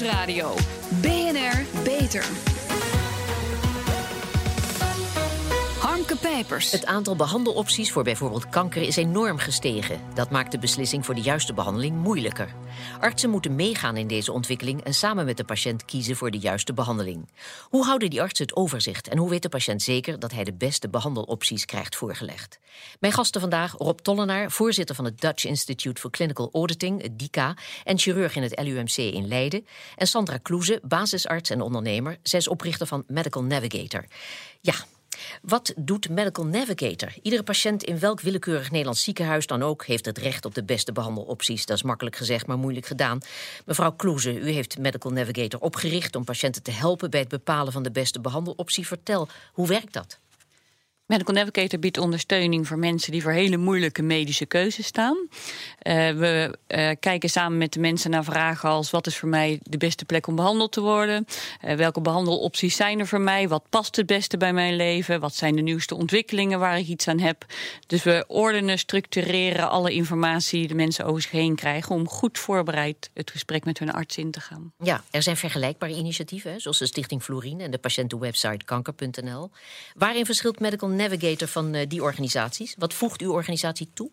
Nieuwsradio. BNR Beter. Het aantal behandelopties voor bijvoorbeeld kanker is enorm gestegen. Dat maakt de beslissing voor de juiste behandeling moeilijker. Artsen moeten meegaan in deze ontwikkeling en samen met de patiënt kiezen voor de juiste behandeling. Hoe houden die artsen het overzicht en hoe weet de patiënt zeker dat hij de beste behandelopties krijgt voorgelegd? Mijn gasten vandaag Rob Tollenaar, voorzitter van het Dutch Institute for Clinical Auditing, het DICA, en chirurg in het LUMC in Leiden. En Sandra Kloeze, basisarts en ondernemer. Zij is oprichter van Medical Navigator. Ja, wat doet Medical Navigator? Iedere patiënt in welk willekeurig Nederlands ziekenhuis dan ook heeft het recht op de beste behandelopties. Dat is makkelijk gezegd, maar moeilijk gedaan. Mevrouw Kloeze, u heeft Medical Navigator opgericht om patiënten te helpen bij het bepalen van de beste behandeloptie. Vertel, hoe werkt dat? Medical Navigator biedt ondersteuning voor mensen die voor hele moeilijke medische keuzes staan. Uh, we uh, kijken samen met de mensen naar vragen als: wat is voor mij de beste plek om behandeld te worden? Uh, welke behandelopties zijn er voor mij? Wat past het beste bij mijn leven? Wat zijn de nieuwste ontwikkelingen waar ik iets aan heb? Dus we ordenen, structureren alle informatie die de mensen over zich heen krijgen om goed voorbereid het gesprek met hun arts in te gaan. Ja, er zijn vergelijkbare initiatieven, zoals de Stichting Florine en de patiëntenwebsite kanker.nl. Waarin verschilt Medical navigator van uh, die organisaties? Wat voegt uw organisatie toe?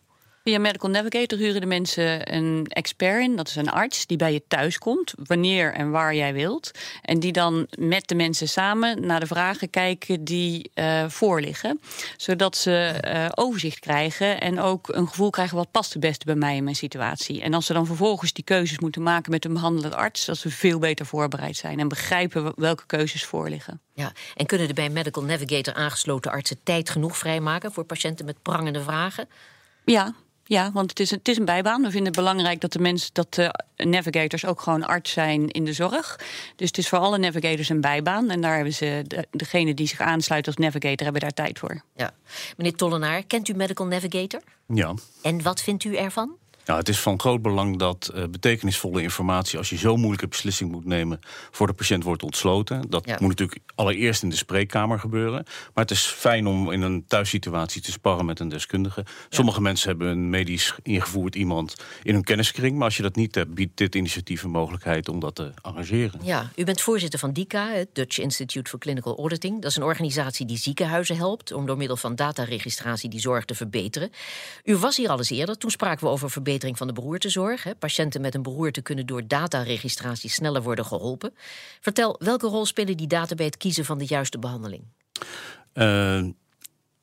Via Medical Navigator huren de mensen een expert in, dat is een arts, die bij je thuis komt, wanneer en waar jij wilt. En die dan met de mensen samen naar de vragen kijken die uh, voorliggen. Zodat ze uh, overzicht krijgen en ook een gevoel krijgen wat past het beste bij mij in mijn situatie. En als ze dan vervolgens die keuzes moeten maken met een behandelend arts, dat ze veel beter voorbereid zijn en begrijpen welke keuzes voorliggen. Ja, en kunnen de bij Medical Navigator aangesloten artsen tijd genoeg vrijmaken voor patiënten met prangende vragen? Ja, ja, want het is, het is een bijbaan. We vinden het belangrijk dat de mensen, dat de navigators ook gewoon arts zijn in de zorg. Dus het is voor alle navigators een bijbaan. En daar hebben ze, de, degene die zich aansluiten als navigator, hebben daar tijd voor. Ja. Meneer Tollenaar, kent u Medical Navigator? Ja. En wat vindt u ervan? Ja, het is van groot belang dat uh, betekenisvolle informatie, als je zo'n moeilijke beslissing moet nemen, voor de patiënt wordt ontsloten. Dat ja. moet natuurlijk allereerst in de spreekkamer gebeuren. Maar het is fijn om in een thuissituatie te sparren met een deskundige. Sommige mensen hebben een medisch ingevoerd iemand in hun kenniskring. Maar als je dat niet hebt, biedt dit initiatief een mogelijkheid om dat te arrangeren. Ja, u bent voorzitter van DICA, het Dutch Institute for Clinical Auditing. Dat is een organisatie die ziekenhuizen helpt om door middel van dataregistratie die zorg te verbeteren. U was hier al eens eerder, toen spraken we over verbetering van de beroertezorg. Hè. Patiënten met een beroerte kunnen door dataregistratie sneller worden geholpen. Vertel, welke rol spelen die data bij het kiezen van de juiste behandeling? Uh,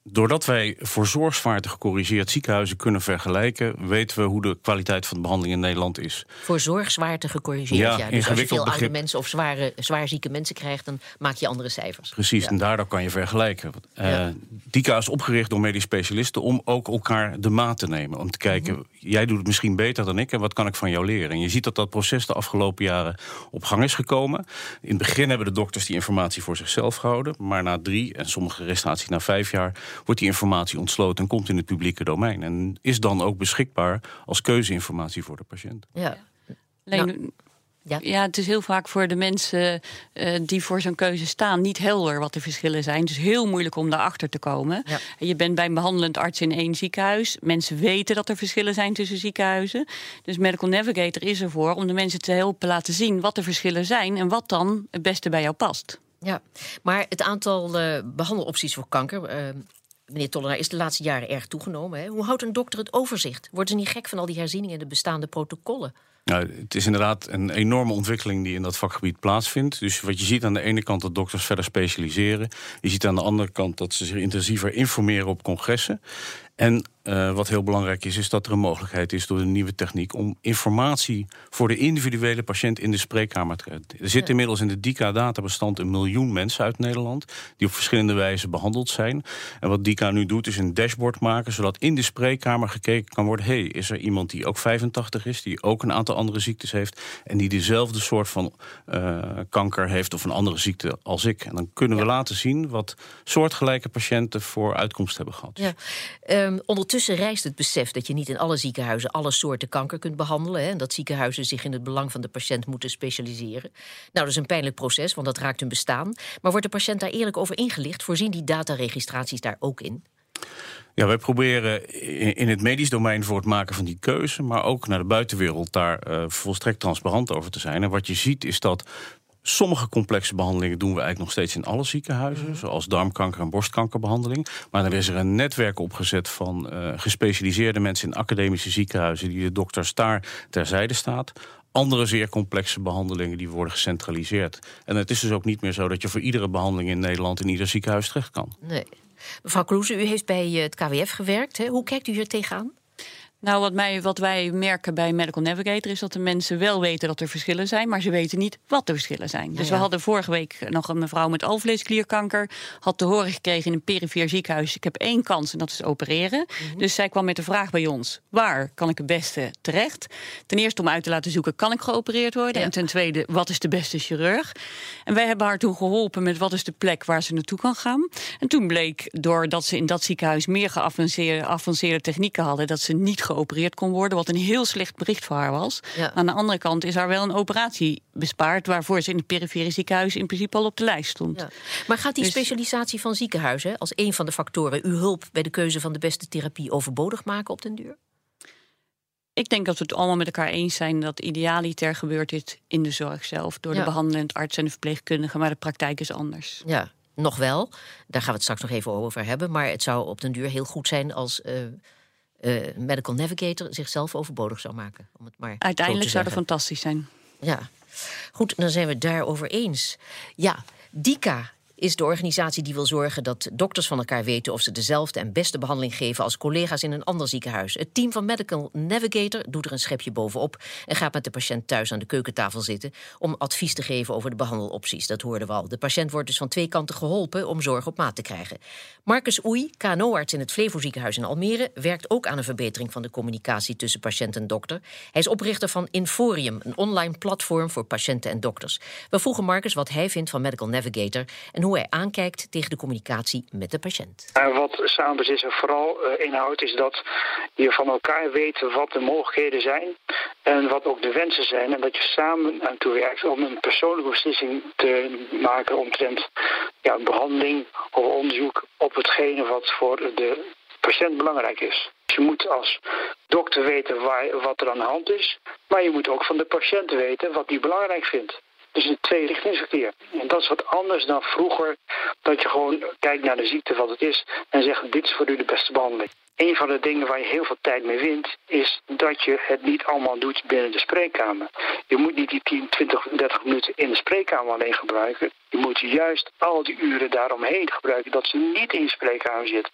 Doordat wij voor zorgzwaarte gecorrigeerd ziekenhuizen kunnen vergelijken, weten we hoe de kwaliteit van de behandeling in Nederland is. Voor zorgzwaarte gecorrigeerd, ja. ja. Dus als je veel oude mensen of zware, zwaar zieke mensen krijgt, dan maak je andere cijfers. Precies, ja. en daardoor kan je vergelijken. Ja. Uh, DICA is opgericht door medisch specialisten om ook elkaar de maat te nemen. Om te kijken, mm -hmm. jij doet het misschien beter dan ik en wat kan ik van jou leren? En je ziet dat dat proces de afgelopen jaren op gang is gekomen. In het begin hebben de dokters die informatie voor zichzelf gehouden, maar na drie en sommige restauraties na vijf jaar wordt die informatie ontsloten en komt in het publieke domein. En is dan ook beschikbaar als keuzeinformatie voor de patiënt. Ja. Nou, ja. ja, het is heel vaak voor de mensen uh, die voor zo'n keuze staan niet helder wat de verschillen zijn. Het is heel moeilijk om daarachter te komen. Ja. Je bent bij een behandelend arts in één ziekenhuis. Mensen weten dat er verschillen zijn tussen ziekenhuizen. Dus Medical Navigator is ervoor om de mensen te helpen laten zien wat de verschillen zijn en wat dan het beste bij jou past. Ja, maar het aantal uh, behandelopties voor kanker. Uh, meneer Tollenaar, is de laatste jaren erg toegenomen. Hè? Hoe houdt een dokter het overzicht? Worden ze niet gek van al die herzieningen en de bestaande protocollen? Nou, het is inderdaad een enorme ontwikkeling die in dat vakgebied plaatsvindt. Dus wat je ziet aan de ene kant dat dokters verder specialiseren. Je ziet aan de andere kant dat ze zich intensiever informeren op congressen. En uh, wat heel belangrijk is, is dat er een mogelijkheid is door de nieuwe techniek om informatie voor de individuele patiënt in de spreekkamer te krijgen. Er zit inmiddels in de DICA-databestand een miljoen mensen uit Nederland die op verschillende wijzen behandeld zijn. En wat DICA nu doet, is een dashboard maken, zodat in de spreekkamer gekeken kan worden: hey, is er iemand die ook 85 is, die ook een aantal andere ziektes heeft en die dezelfde soort van uh, kanker heeft of een andere ziekte als ik? En dan kunnen ja. we laten zien wat soortgelijke patiënten voor uitkomst hebben gehad. Ja. Um, ondertussen rijst het besef dat je niet in alle ziekenhuizen alle soorten kanker kunt behandelen. Hè, en dat ziekenhuizen zich in het belang van de patiënt moeten specialiseren. Nou, dat is een pijnlijk proces, want dat raakt hun bestaan. Maar wordt de patiënt daar eerlijk over ingelicht? Voorzien die dataregistraties daar ook in? Ja, wij proberen in het medisch domein voor het maken van die keuze, maar ook naar de buitenwereld daar uh, volstrekt transparant over te zijn. En wat je ziet is dat Sommige complexe behandelingen doen we eigenlijk nog steeds in alle ziekenhuizen, mhm. zoals darmkanker en borstkankerbehandeling. Maar dan is er een netwerk opgezet van uh, gespecialiseerde mensen in academische ziekenhuizen, die de dokters daar terzijde staat. Andere zeer complexe behandelingen die worden gecentraliseerd. En het is dus ook niet meer zo dat je voor iedere behandeling in Nederland in ieder ziekenhuis terecht kan. Nee. Mevrouw Kloeze, u heeft bij het KWF gewerkt. Hè? Hoe kijkt u hier tegenaan? Nou, wat, mij, wat wij merken bij Medical Navigator is dat de mensen wel weten dat er verschillen zijn, maar ze weten niet wat de verschillen zijn. Dus we hadden vorige week nog een mevrouw met alvleesklierkanker, had te horen gekregen in een perifeer ziekenhuis: ik heb één kans en dat is opereren. Mhm. Dus zij kwam met de vraag bij ons: waar kan ik het beste terecht? Ten eerste om uit te laten zoeken: kan ik geopereerd worden? En ten tweede, wat is de beste chirurg? En wij hebben haar toen geholpen met wat is de plek waar ze naartoe kan gaan. En toen bleek, doordat ze in dat ziekenhuis meer geavanceerde technieken hadden, dat ze niet geopereerd kon worden. Wat een heel slecht bericht voor haar was. Aan de andere kant is haar wel een operatie bespaard. Waarvoor ze in het perifere ziekenhuis in principe al op de lijst stond. Ja. Maar gaat die dus- specialisatie van ziekenhuizen als een van de factoren uw hulp bij de keuze van de beste therapie overbodig maken op den duur? Ik denk dat we het allemaal met elkaar eens zijn dat idealiter gebeurt dit in de zorg zelf. Door de behandelend arts en de verpleegkundige, maar de praktijk is anders. Ja, nog wel. Daar gaan we het straks nog even over hebben. Maar het zou op den duur heel goed zijn als uh, Medical Navigator zichzelf overbodig zou maken. Om het maar Uiteindelijk zou dat fantastisch zijn. Ja, goed, dan zijn we het daarover eens. Ja, DICA is de organisatie die wil zorgen dat dokters van elkaar weten of ze dezelfde en beste behandeling geven als collega's in een ander ziekenhuis. Het team van Medical Navigator doet er een schepje bovenop en gaat met de patiënt thuis aan de keukentafel zitten om advies te geven over de behandelopties. Dat hoorden we al. De patiënt wordt dus van twee kanten geholpen om zorg op maat te krijgen. Marcus Oei, KNO-arts in het Flevo ziekenhuis in Almere, werkt ook aan een verbetering van de communicatie tussen patiënt en dokter. Hij is oprichter van Inforium, een online platform voor patiënten en dokters. We vroegen Marcus wat hij vindt van Medical Navigator en hoe hij aankijkt tegen de communicatie met de patiënt. wat samenbezit vooral uh, inhoudt is dat je van elkaar weet wat de mogelijkheden zijn en wat ook de wensen zijn. En dat je samen aan toe werkt om een persoonlijke beslissing te maken omtrent ja, behandeling of onderzoek op hetgene wat voor de patiënt belangrijk is. Je moet als dokter weten waar, wat er aan de hand is, maar je moet ook van de patiënt weten wat hij belangrijk vindt. Dus een tweerichtingsverkeer. En dat is wat anders dan vroeger, dat je gewoon kijkt naar de ziekte wat het is en zegt dit is voor u de beste behandeling. Een van de dingen waar je heel veel tijd mee wint, is dat je het niet allemaal doet binnen de spreekkamer. Je moet niet die 10, 20, 30 minuten in de spreekkamer alleen gebruiken. Je moet juist al die uren daaromheen gebruiken dat ze niet in je spreekkamer zitten.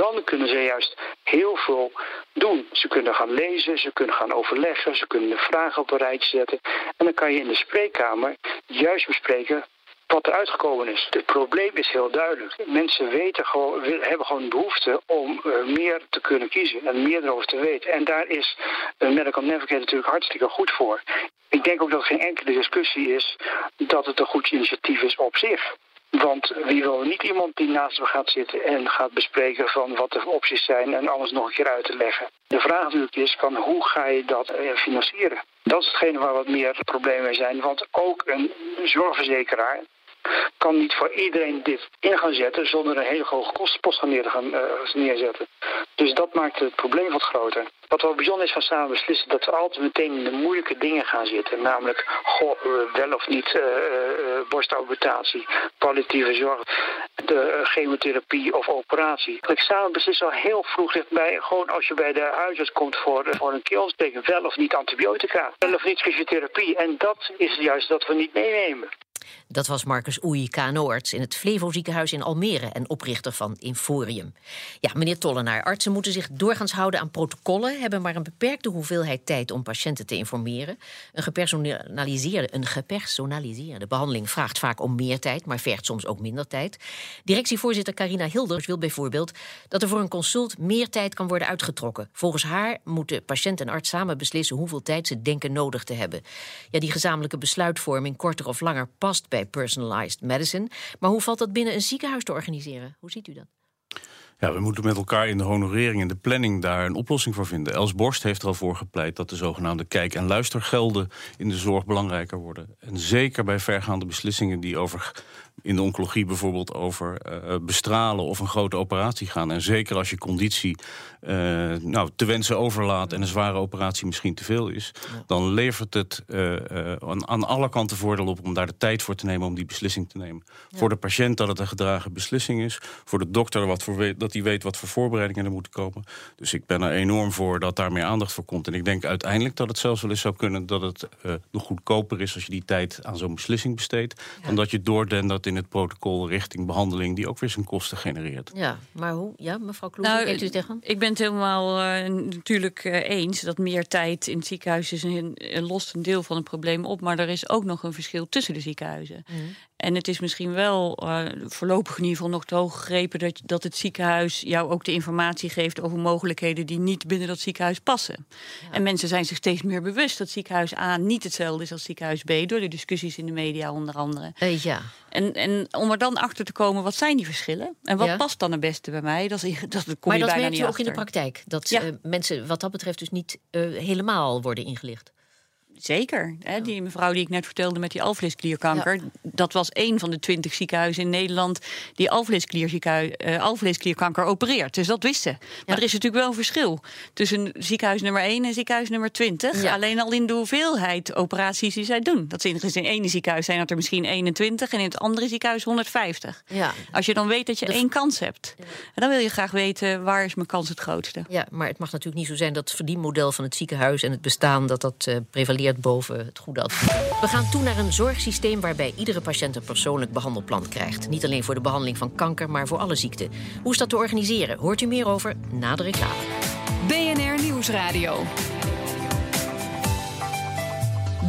Dan kunnen ze juist heel veel doen. Ze kunnen gaan lezen, ze kunnen gaan overleggen, ze kunnen de vragen op een rijtje zetten. En dan kan je in de spreekkamer juist bespreken wat er uitgekomen is. Het probleem is heel duidelijk. Mensen weten gewoon, hebben gewoon behoefte om uh, meer te kunnen kiezen en meer erover te weten. En daar is uh, Medical Navigator natuurlijk hartstikke goed voor. Ik denk ook dat er geen enkele discussie is dat het een goed initiatief is op zich. Want wie wil niet iemand die naast me gaat zitten en gaat bespreken van wat de opties zijn en alles nog een keer uit te leggen. De vraag natuurlijk is van hoe ga je dat eh, financieren? Dat is hetgene waar wat meer problemen zijn. Want ook een zorgverzekeraar kan niet voor iedereen dit in gaan zetten zonder een hele hoge kostenpost neer te gaan uh, neerzetten. Dus dat maakt het probleem wat groter. Wat wel bijzonder is van samen beslissen, dat we altijd meteen in de moeilijke dingen gaan zitten. Namelijk, goh, eh, wel of niet uh, palliatieve zorg, de chemotherapie of operatie. Het samen beslissen al heel vroeg dichtbij, gewoon als je bij de huisarts komt voor, voor een keelontsteking, wel of niet antibiotica, wel of niet fysiotherapie. En dat is juist dat we niet meenemen. Dat was Marcus Oei, KNO-arts in het Flevo ziekenhuis in Almere en oprichter van Inforium. Ja, meneer Tollenaar, artsen moeten zich doorgaans houden aan protocollen, hebben maar een beperkte hoeveelheid tijd om patiënten te informeren. Een gepersonaliseerde, een gepersonaliseerde behandeling vraagt vaak om meer tijd, maar vergt soms ook minder tijd. Directievoorzitter Carina Hilders wil bijvoorbeeld dat er voor een consult meer tijd kan worden uitgetrokken. Volgens haar moeten patiënt en arts samen beslissen hoeveel tijd ze denken nodig te hebben. Ja, die gezamenlijke besluitvorming, korter of langer, past bij personalized medicine. Maar hoe valt dat binnen een ziekenhuis te organiseren? Hoe ziet u dat? Ja, we moeten met elkaar in de honorering en de planning daar een oplossing voor vinden. Els Borst heeft er al voor gepleit dat de zogenaamde kijk- en luistergelden in de zorg belangrijker worden. En zeker bij vergaande beslissingen die over in de oncologie bijvoorbeeld over uh, bestralen of een grote operatie gaan. En zeker als je conditie uh, nou, te wensen overlaat en een zware operatie misschien te veel is, dan levert het uh, aan, aan, alle kanten voordeel op om daar de tijd voor te nemen om die beslissing te nemen. Voor de patiënt dat het een gedragen beslissing is, voor de dokter wat voor weet, dat hij weet wat voor voorbereidingen er moeten komen. Dus ik ben er enorm voor dat daar meer aandacht voor komt. En ik denk uiteindelijk dat het zelfs wel eens zou kunnen dat het nog goedkoper is als je die tijd aan zo'n beslissing besteedt, dan dat je doordendert in het protocol richting behandeling die ook weer zijn kosten genereert. Ja, maar hoe? Ja, mevrouw Kloes, nou, u tegen? Ik ben het helemaal uh, natuurlijk uh, eens dat meer tijd in het ziekenhuis is een, een lost een deel van het probleem op, maar er is ook nog een verschil tussen de ziekenhuizen. Mm. En het is misschien wel uh, voorlopig in ieder geval nog te hoog gegrepen dat, dat het ziekenhuis jou ook de informatie geeft over mogelijkheden die niet binnen dat ziekenhuis passen. Ja. En mensen zijn zich steeds meer bewust dat ziekenhuis A niet hetzelfde is als ziekenhuis B, door de discussies in de media onder andere. Uh, ja. En, en om er dan achter te komen, wat zijn die verschillen? En wat ja. past dan het beste bij mij? Dat, is, dat kom maar je dat merk je ook in de praktijk. Dat ja. uh, mensen wat dat betreft dus niet helemaal worden ingelicht. Zeker. Hè, die mevrouw die ik net vertelde met die alvleesklierkanker. Ja. Dat was één van de twintig ziekenhuizen in Nederland die alvleesklierkanker alvleesklierkanker opereert. Dus dat wisten. Maar ja. er is natuurlijk wel een verschil tussen ziekenhuis nummer 1 en ziekenhuis nummer 20. Ja. Alleen al in de hoeveelheid operaties die zij doen. Dat is in het ene ziekenhuis zijn dat er misschien 21 en in het andere ziekenhuis 150. Als je dan weet dat je de... één kans hebt, dan wil je graag weten waar is mijn kans het grootste. Ja, maar het mag natuurlijk niet zo zijn dat het verdienmodel van het ziekenhuis en het bestaan dat dat uh, prevaleert boven het goede advies. We gaan toe naar een zorgsysteem waarbij iedere patiënt een persoonlijk behandelplan krijgt. Niet alleen voor de behandeling van kanker, maar voor alle ziekten. Hoe is dat te organiseren? Hoort u meer over na de reclame. BNR Nieuwsradio.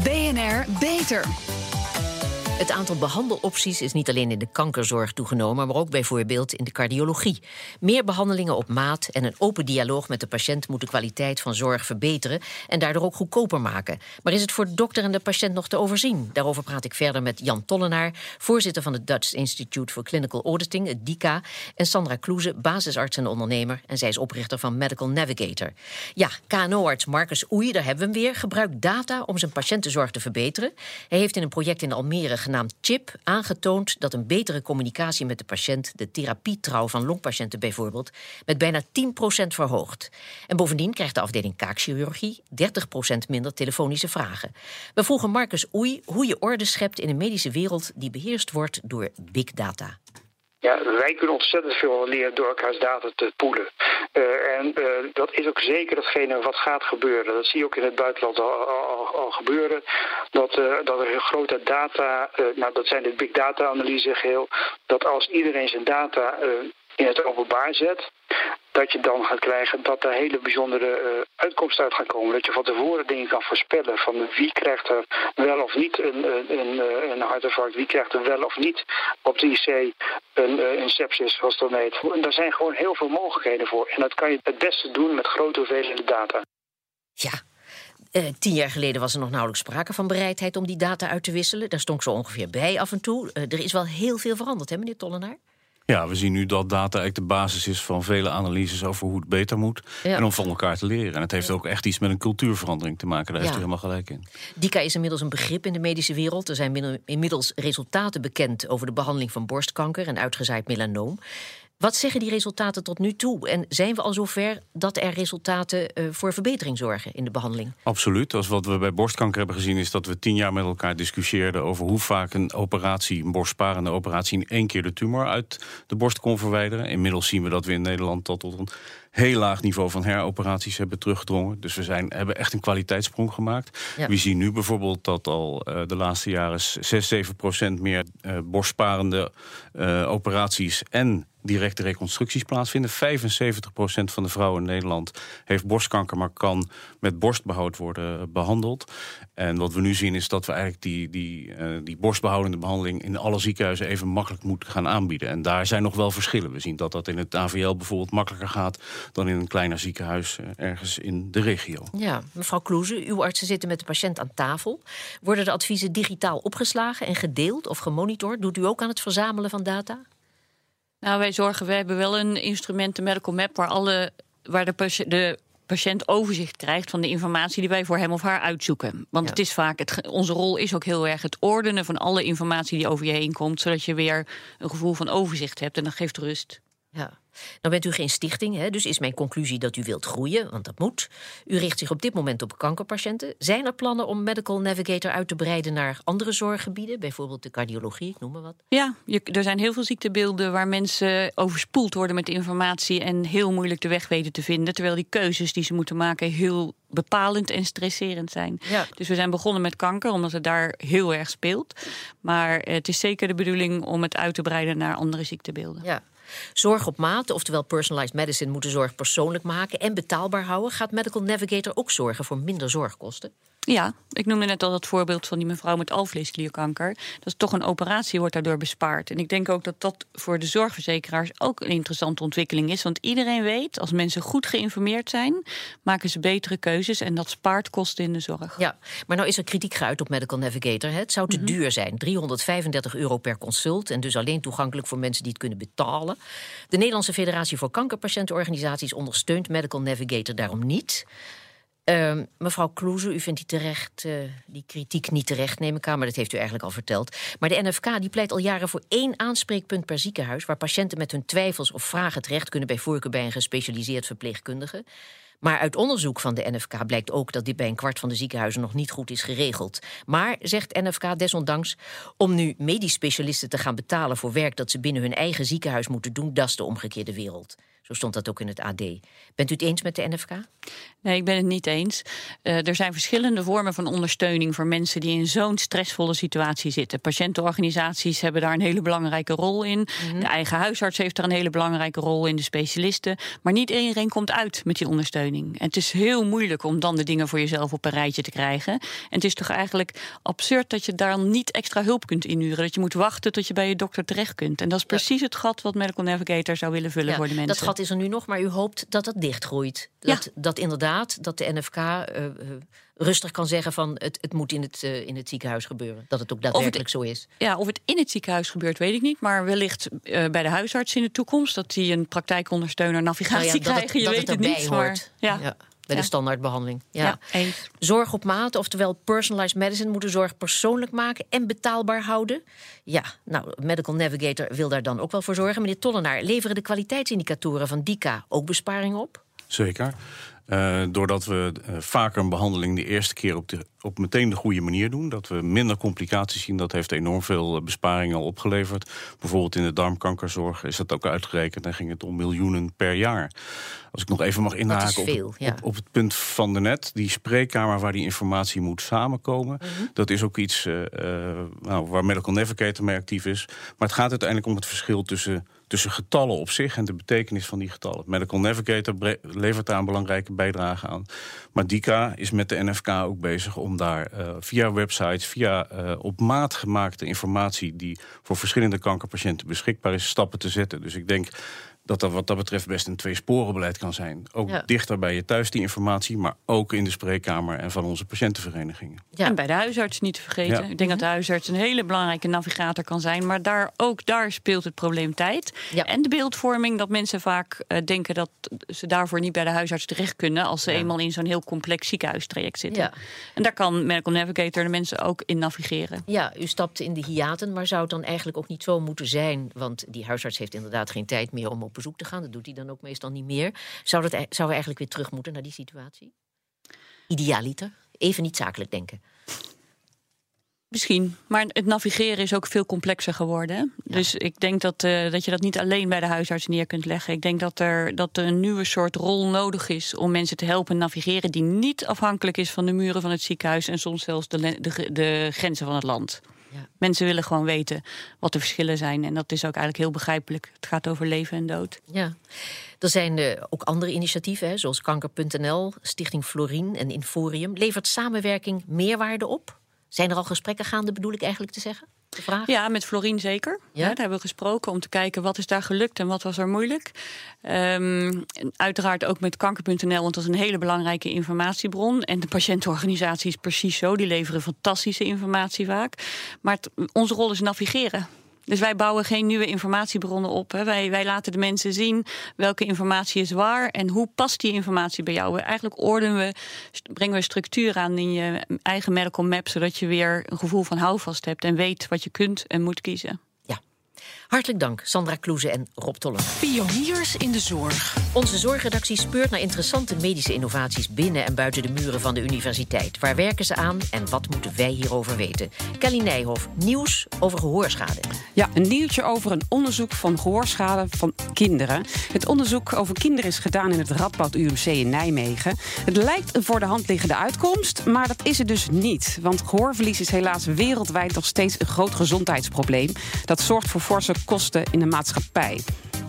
BNR Beter. Het aantal behandelopties is niet alleen in de kankerzorg toegenomen, maar ook bijvoorbeeld in de cardiologie. Meer behandelingen op maat en een open dialoog met de patiënt moet de kwaliteit van zorg verbeteren en daardoor ook goedkoper maken. Maar is het voor de dokter en de patiënt nog te overzien? Daarover praat ik verder met Jan Tollenaar, voorzitter van het Dutch Institute for Clinical Auditing, het DICA, en Sandra Kloeze, basisarts en ondernemer, en zij is oprichter van Medical Navigator. Ja, KNO-arts Marcus Oei, daar hebben we hem weer, gebruikt data om zijn patiëntenzorg te verbeteren. Hij heeft in een project in Almere genaamd CHIP aangetoond dat een betere communicatie met de patiënt de therapietrouw van longpatiënten bijvoorbeeld met bijna 10% verhoogt. En bovendien krijgt de afdeling kaakchirurgie 30% minder telefonische vragen. We vroegen Marcus Oei hoe je orde schept in een medische wereld die beheerst wordt door big data. Ja, wij kunnen ontzettend veel leren door elkaars data te poelen. Uh, en uh, dat is ook zeker datgene wat gaat gebeuren. Dat zie je ook in het buitenland al, al, al gebeuren. Dat, uh, dat er grote data, nou dat zijn de big data analyse geheel, dat als iedereen zijn data in het openbaar zet, dat je dan gaat krijgen dat er hele bijzondere uh, uitkomsten uit gaan komen. Dat je van tevoren dingen kan voorspellen van wie krijgt er wel of niet een, een, een hartinfarct, wie krijgt er wel of niet op de IC een, een sepsis, zoals dat heet. En daar zijn gewoon heel veel mogelijkheden voor. En dat kan je het beste doen met grote hoeveelheden data. Ja, tien jaar geleden was er nog nauwelijks sprake van bereidheid om die data uit te wisselen. Daar stond zo ongeveer bij af en toe. Er is wel heel veel veranderd, hè, meneer Tollenaar? Ja, we zien nu dat data eigenlijk de basis is van vele analyses over hoe het beter moet. Ja. En om van elkaar te leren. En het heeft ook echt iets met een cultuurverandering te maken. Daar ja. heeft u helemaal gelijk in. DICA is inmiddels een begrip in de medische wereld. Er zijn inmiddels resultaten bekend over de behandeling van borstkanker en uitgezaaid melanoom. Wat zeggen die resultaten tot nu toe? En zijn we al zover dat er resultaten uh, voor verbetering zorgen in de behandeling? Absoluut. Als wat we bij borstkanker hebben gezien, is dat we tien jaar met elkaar discussieerden over hoe vaak een operatie, een borstsparende operatie, in één keer de tumor uit de borst kon verwijderen. Inmiddels zien we dat we in Nederland tot, tot een heel laag niveau van heroperaties hebben teruggedrongen. Dus we zijn, hebben echt een kwaliteitssprong gemaakt. Ja. We zien nu bijvoorbeeld dat al uh, de laatste jaren 6, 7 procent meer uh, borstsparende operaties en directe reconstructies plaatsvinden. 75% van de vrouwen in Nederland heeft borstkanker, maar kan met borstbehoud worden behandeld. En wat we nu zien is dat we eigenlijk die, die, uh, die borstbehoudende behandeling in alle ziekenhuizen even makkelijk moeten gaan aanbieden. En daar zijn nog wel verschillen. We zien dat dat in het AVL bijvoorbeeld makkelijker gaat dan in een kleiner ziekenhuis uh, ergens in de regio. Ja, mevrouw Kloeze, uw artsen zitten met de patiënt aan tafel. Worden de adviezen digitaal opgeslagen en gedeeld of gemonitord? Doet u ook aan het verzamelen van data? Nou, wij zorgen, we hebben wel een instrument, de Medical Map, waar alle waar de, de patiënt overzicht krijgt van de informatie die wij voor hem of haar uitzoeken. Want het is vaak, het, onze rol is ook heel erg het ordenen van alle informatie die over je heen komt, zodat je weer een gevoel van overzicht hebt en dat geeft rust. Nou bent u geen stichting, hè, dus is mijn conclusie dat u wilt groeien, want dat moet. U richt zich op dit moment op kankerpatiënten. Zijn er plannen om Medical Navigator uit te breiden naar andere zorggebieden, bijvoorbeeld de cardiologie, ik noem maar wat? Ja, je, er zijn heel veel ziektebeelden waar mensen overspoeld worden met informatie en heel moeilijk de weg weten te vinden, terwijl die keuzes die ze moeten maken heel bepalend en stresserend zijn. Ja. Dus we zijn begonnen met kanker, omdat het daar heel erg speelt. Maar het is zeker de bedoeling om het uit te breiden naar andere ziektebeelden. Ja. Zorg op maat, oftewel personalized medicine, moet de zorg persoonlijk maken en betaalbaar houden. Gaat Medical Navigator ook zorgen voor minder zorgkosten? Ja, ik noemde net al dat voorbeeld van die mevrouw met alvleesklierkanker. Dat is toch een operatie, wordt daardoor bespaard. En ik denk ook dat dat voor de zorgverzekeraars ook een interessante ontwikkeling is. Want iedereen weet, als mensen goed geïnformeerd zijn, maken ze betere keuzes en dat spaart kosten in de zorg. Ja, maar nou is er kritiek geuit op Medical Navigator. Het zou te Mhm. duur zijn, 335 euro per consult en dus alleen toegankelijk voor mensen die het kunnen betalen. De Nederlandse Federatie voor Kankerpatiëntenorganisaties ondersteunt Medical Navigator daarom niet. Ehm, mevrouw Kloeze, u vindt die, terecht, eh, die kritiek niet terecht, neem ik aan, maar dat heeft u eigenlijk al verteld. Maar de NFK die pleit al jaren voor één aanspreekpunt per ziekenhuis, waar patiënten met hun twijfels of vragen terecht kunnen, bij voorkeur bij een gespecialiseerd verpleegkundige. Maar uit onderzoek van de NFK blijkt ook dat dit bij een kwart van de ziekenhuizen nog niet goed is geregeld. Maar, zegt NFK desondanks, om nu medisch specialisten te gaan betalen voor werk dat ze binnen hun eigen ziekenhuis moeten doen, dat is de omgekeerde wereld. Zo stond dat ook in het AD. Bent u het eens met de NFK? Nee, ik ben het niet eens. Uh, er zijn verschillende vormen van ondersteuning voor mensen die in zo'n stressvolle situatie zitten. Patiëntenorganisaties hebben daar een hele belangrijke rol in. Mm -hmm. De eigen huisarts heeft daar een hele belangrijke rol in, de specialisten. Maar niet iedereen komt uit met die ondersteuning. En het is heel moeilijk om dan de dingen voor jezelf op een rijtje te krijgen. En het is toch eigenlijk absurd dat je daar niet extra hulp kunt inhuren. Dat je moet wachten tot je bij je dokter terecht kunt. En dat is precies ja. het gat wat Medical Navigator zou willen vullen ja, voor de mensen. Gat is er nu nog, maar u hoopt dat dat dichtgroeit. Dat, Ja. dat inderdaad, dat de NFK uh, uh, rustig kan zeggen van het, het moet in het, uh, in het ziekenhuis gebeuren. Dat het ook daadwerkelijk het, zo is. Ja, of het in het ziekenhuis gebeurt, weet ik niet. Maar wellicht uh, bij de huisarts in de toekomst... dat die een praktijkondersteuner navigatie nou ja, krijgen. Het, je dat weet het, het niet, hoort. maar... Ja. ja. Bij de standaardbehandeling. Ja. ja, eens. Zorg op maat, oftewel personalized medicine, moet de zorg persoonlijk maken en betaalbaar houden. Ja, nou, Medical Navigator wil daar dan ook wel voor zorgen. Meneer Tollenaar, leveren de kwaliteitsindicatoren van DICA ook besparing op? Zeker. Uh, doordat we uh, vaker een behandeling de eerste keer op, de, op meteen de goede manier doen. Dat we minder complicaties zien. Dat heeft enorm veel uh, besparingen al opgeleverd. Bijvoorbeeld in de darmkankerzorg is dat ook uitgerekend. En ging het om miljoenen per jaar. Als ik nog even mag inhaken veel, op, ja. op, op, het punt van de net. Die spreekkamer waar die informatie moet samenkomen. Mhm. Mm -hmm. Dat is ook iets nou, waar Medical Navigator mee actief is. Maar het gaat uiteindelijk om het verschil tussen tussen getallen op zich en de betekenis van die getallen. Medical Navigator levert daar een belangrijke bijdrage aan. Maar DICA is met de NFK ook bezig om daar uh, via websites, via uh, op maat gemaakte informatie die voor verschillende kankerpatiënten beschikbaar is, stappen te zetten. Dus ik denk dat dat wat dat betreft best een tweesporenbeleid kan zijn. Ook Ja. dichter bij je thuis die informatie, maar ook in de spreekkamer en van onze patiëntenverenigingen. Ja. En bij de huisarts niet te vergeten. Ja. Ik denk dat de huisarts een hele belangrijke navigator kan zijn. Maar daar, ook daar speelt het probleem tijd. Ja. En de beeldvorming dat mensen vaak eh, denken dat ze daarvoor niet bij de huisarts terecht kunnen. als ze Ja. eenmaal in zo'n heel complex ziekenhuistraject zitten. Ja. En daar kan Medical Navigator de mensen ook in navigeren. Ja, u stapt in de hiaten, maar zou het dan eigenlijk ook niet zo moeten zijn? Want die huisarts heeft inderdaad geen tijd meer om op bezoek te gaan. Dat doet hij dan ook meestal niet meer. Zou, dat, e- zou we eigenlijk weer terug moeten naar die situatie? Idealiter? Even niet zakelijk denken. Misschien. Maar het navigeren is ook veel complexer geworden. Dus ik denk dat, eh, dat je dat niet alleen bij de huisarts neer kunt leggen. Ik denk dat er, dat er een nieuwe soort rol nodig is om mensen te helpen navigeren. die niet afhankelijk is van de muren van het ziekenhuis. en soms zelfs de, de, de grenzen van het land. Ja. Mensen willen gewoon weten wat de verschillen zijn. En dat is ook eigenlijk heel begrijpelijk. Het gaat over leven en dood. Ja. Er zijn eh, ook andere initiatieven, hè, zoals Kanker.nl, Stichting Florien en Inforium. Levert samenwerking meerwaarde op? Zijn er al gesprekken gaande, bedoel ik eigenlijk te zeggen? De vraag? Ja, met Florien zeker. Ja? Ja? daar hebben we gesproken om te kijken wat is daar gelukt en wat was er moeilijk. Ehm, uiteraard ook met kanker.nl, want dat is een hele belangrijke informatiebron. En de patiëntenorganisatie is precies zo. Die leveren fantastische informatie vaak. Maar het- onze rol is navigeren. Dus wij bouwen geen nieuwe informatiebronnen op. Hè. Wij, wij laten de mensen zien welke informatie is waar en hoe past die informatie bij jou. Eigenlijk ordenen we, brengen we structuur aan in je eigen medical map, zodat je weer een gevoel van houvast hebt en weet wat je kunt en moet kiezen. Hartelijk dank, Sandra Kloeze en Rob Tollen. Pioniers in de zorg. Onze zorgredactie speurt naar interessante medische innovaties binnen en buiten de muren van de universiteit. Waar werken ze aan en wat moeten wij hierover weten? Kelly Nijhoff, nieuws over gehoorschade. Ja, een nieuwtje over een onderzoek van gehoorschade van kinderen. Het onderzoek over kinderen is gedaan in het Radboud UMC in Nijmegen. Het lijkt een voor de hand liggende uitkomst, maar dat is het dus niet. Want gehoorverlies is helaas wereldwijd nog steeds een groot gezondheidsprobleem. Dat zorgt voor forse kosten in de maatschappij.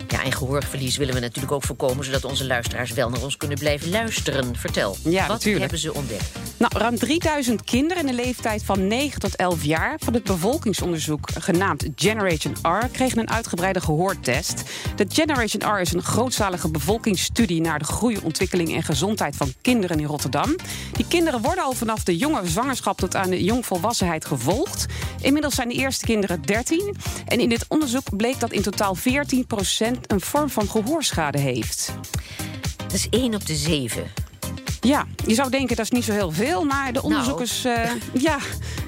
Ja, en gehoorverlies willen we natuurlijk ook voorkomen... zodat onze luisteraars wel naar ons kunnen blijven luisteren. Vertel, Ja, wat natuurlijk. hebben ze ontdekt? Nou, ruim 3000 kinderen in de leeftijd van 9 tot 11 jaar van het bevolkingsonderzoek genaamd Generation R kregen een uitgebreide gehoortest. De Generation R is een grootschalige bevolkingsstudie naar de groei, ontwikkeling en gezondheid van kinderen in Rotterdam. Die kinderen worden al vanaf de jonge zwangerschap tot aan de jongvolwassenheid gevolgd. Inmiddels zijn de eerste kinderen 13 en in dit onderzoek bleek dat in totaal 14 een vorm van gehoorschade heeft. Dat is één op de zeven. Ja, je zou denken dat is niet zo heel veel, maar de onderzoekers eh, ja,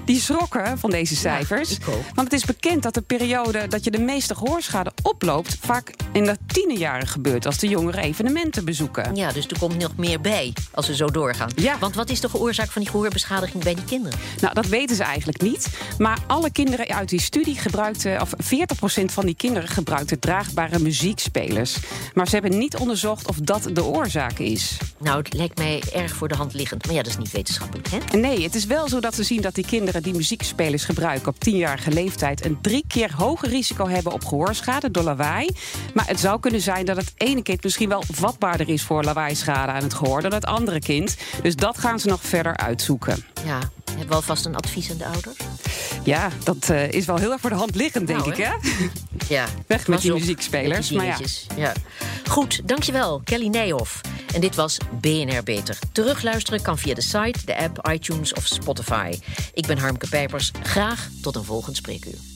die schrokken van deze cijfers. ik ook. Want het is bekend dat de periode dat je de meeste gehoorschade oploopt vaak in de tienerjaren gebeurt als de jongeren evenementen bezoeken. Ja, dus er komt nog meer bij als we zo doorgaan. Ja. Want wat is de oorzaak van die gehoorbeschadiging bij die kinderen? Nou, dat weten ze eigenlijk niet. Maar alle kinderen uit die studie gebruikten, of 40% van die kinderen gebruikten draagbare muziekspelers. Maar ze hebben niet onderzocht of dat de oorzaak is. Nou, het lijkt mij erg voor de hand liggend. Maar ja, dat is niet wetenschappelijk, hè? Nee, het is wel zo dat ze zien dat die kinderen die muziekspelers gebruiken op tienjarige leeftijd een drie keer hoger risico hebben op gehoorschade door lawaai. Maar het zou kunnen zijn dat het ene kind misschien wel vatbaarder is voor lawaaischade aan het gehoor dan het andere kind. Dus dat gaan ze nog verder uitzoeken. Ja, hebben we alvast een advies aan de ouders? Ja, dat eh, is wel heel erg voor de hand liggend, denk Nou, ik, hè? Ja. Weg met die muziekspelers, met die maar ja. ja. Goed, dankjewel, Kelly Nijhoff. En dit was BNR Beter. Terugluisteren kan via de site, de app, iTunes of Spotify. Ik ben Harmke Pijpers. Graag tot een volgend spreekuur.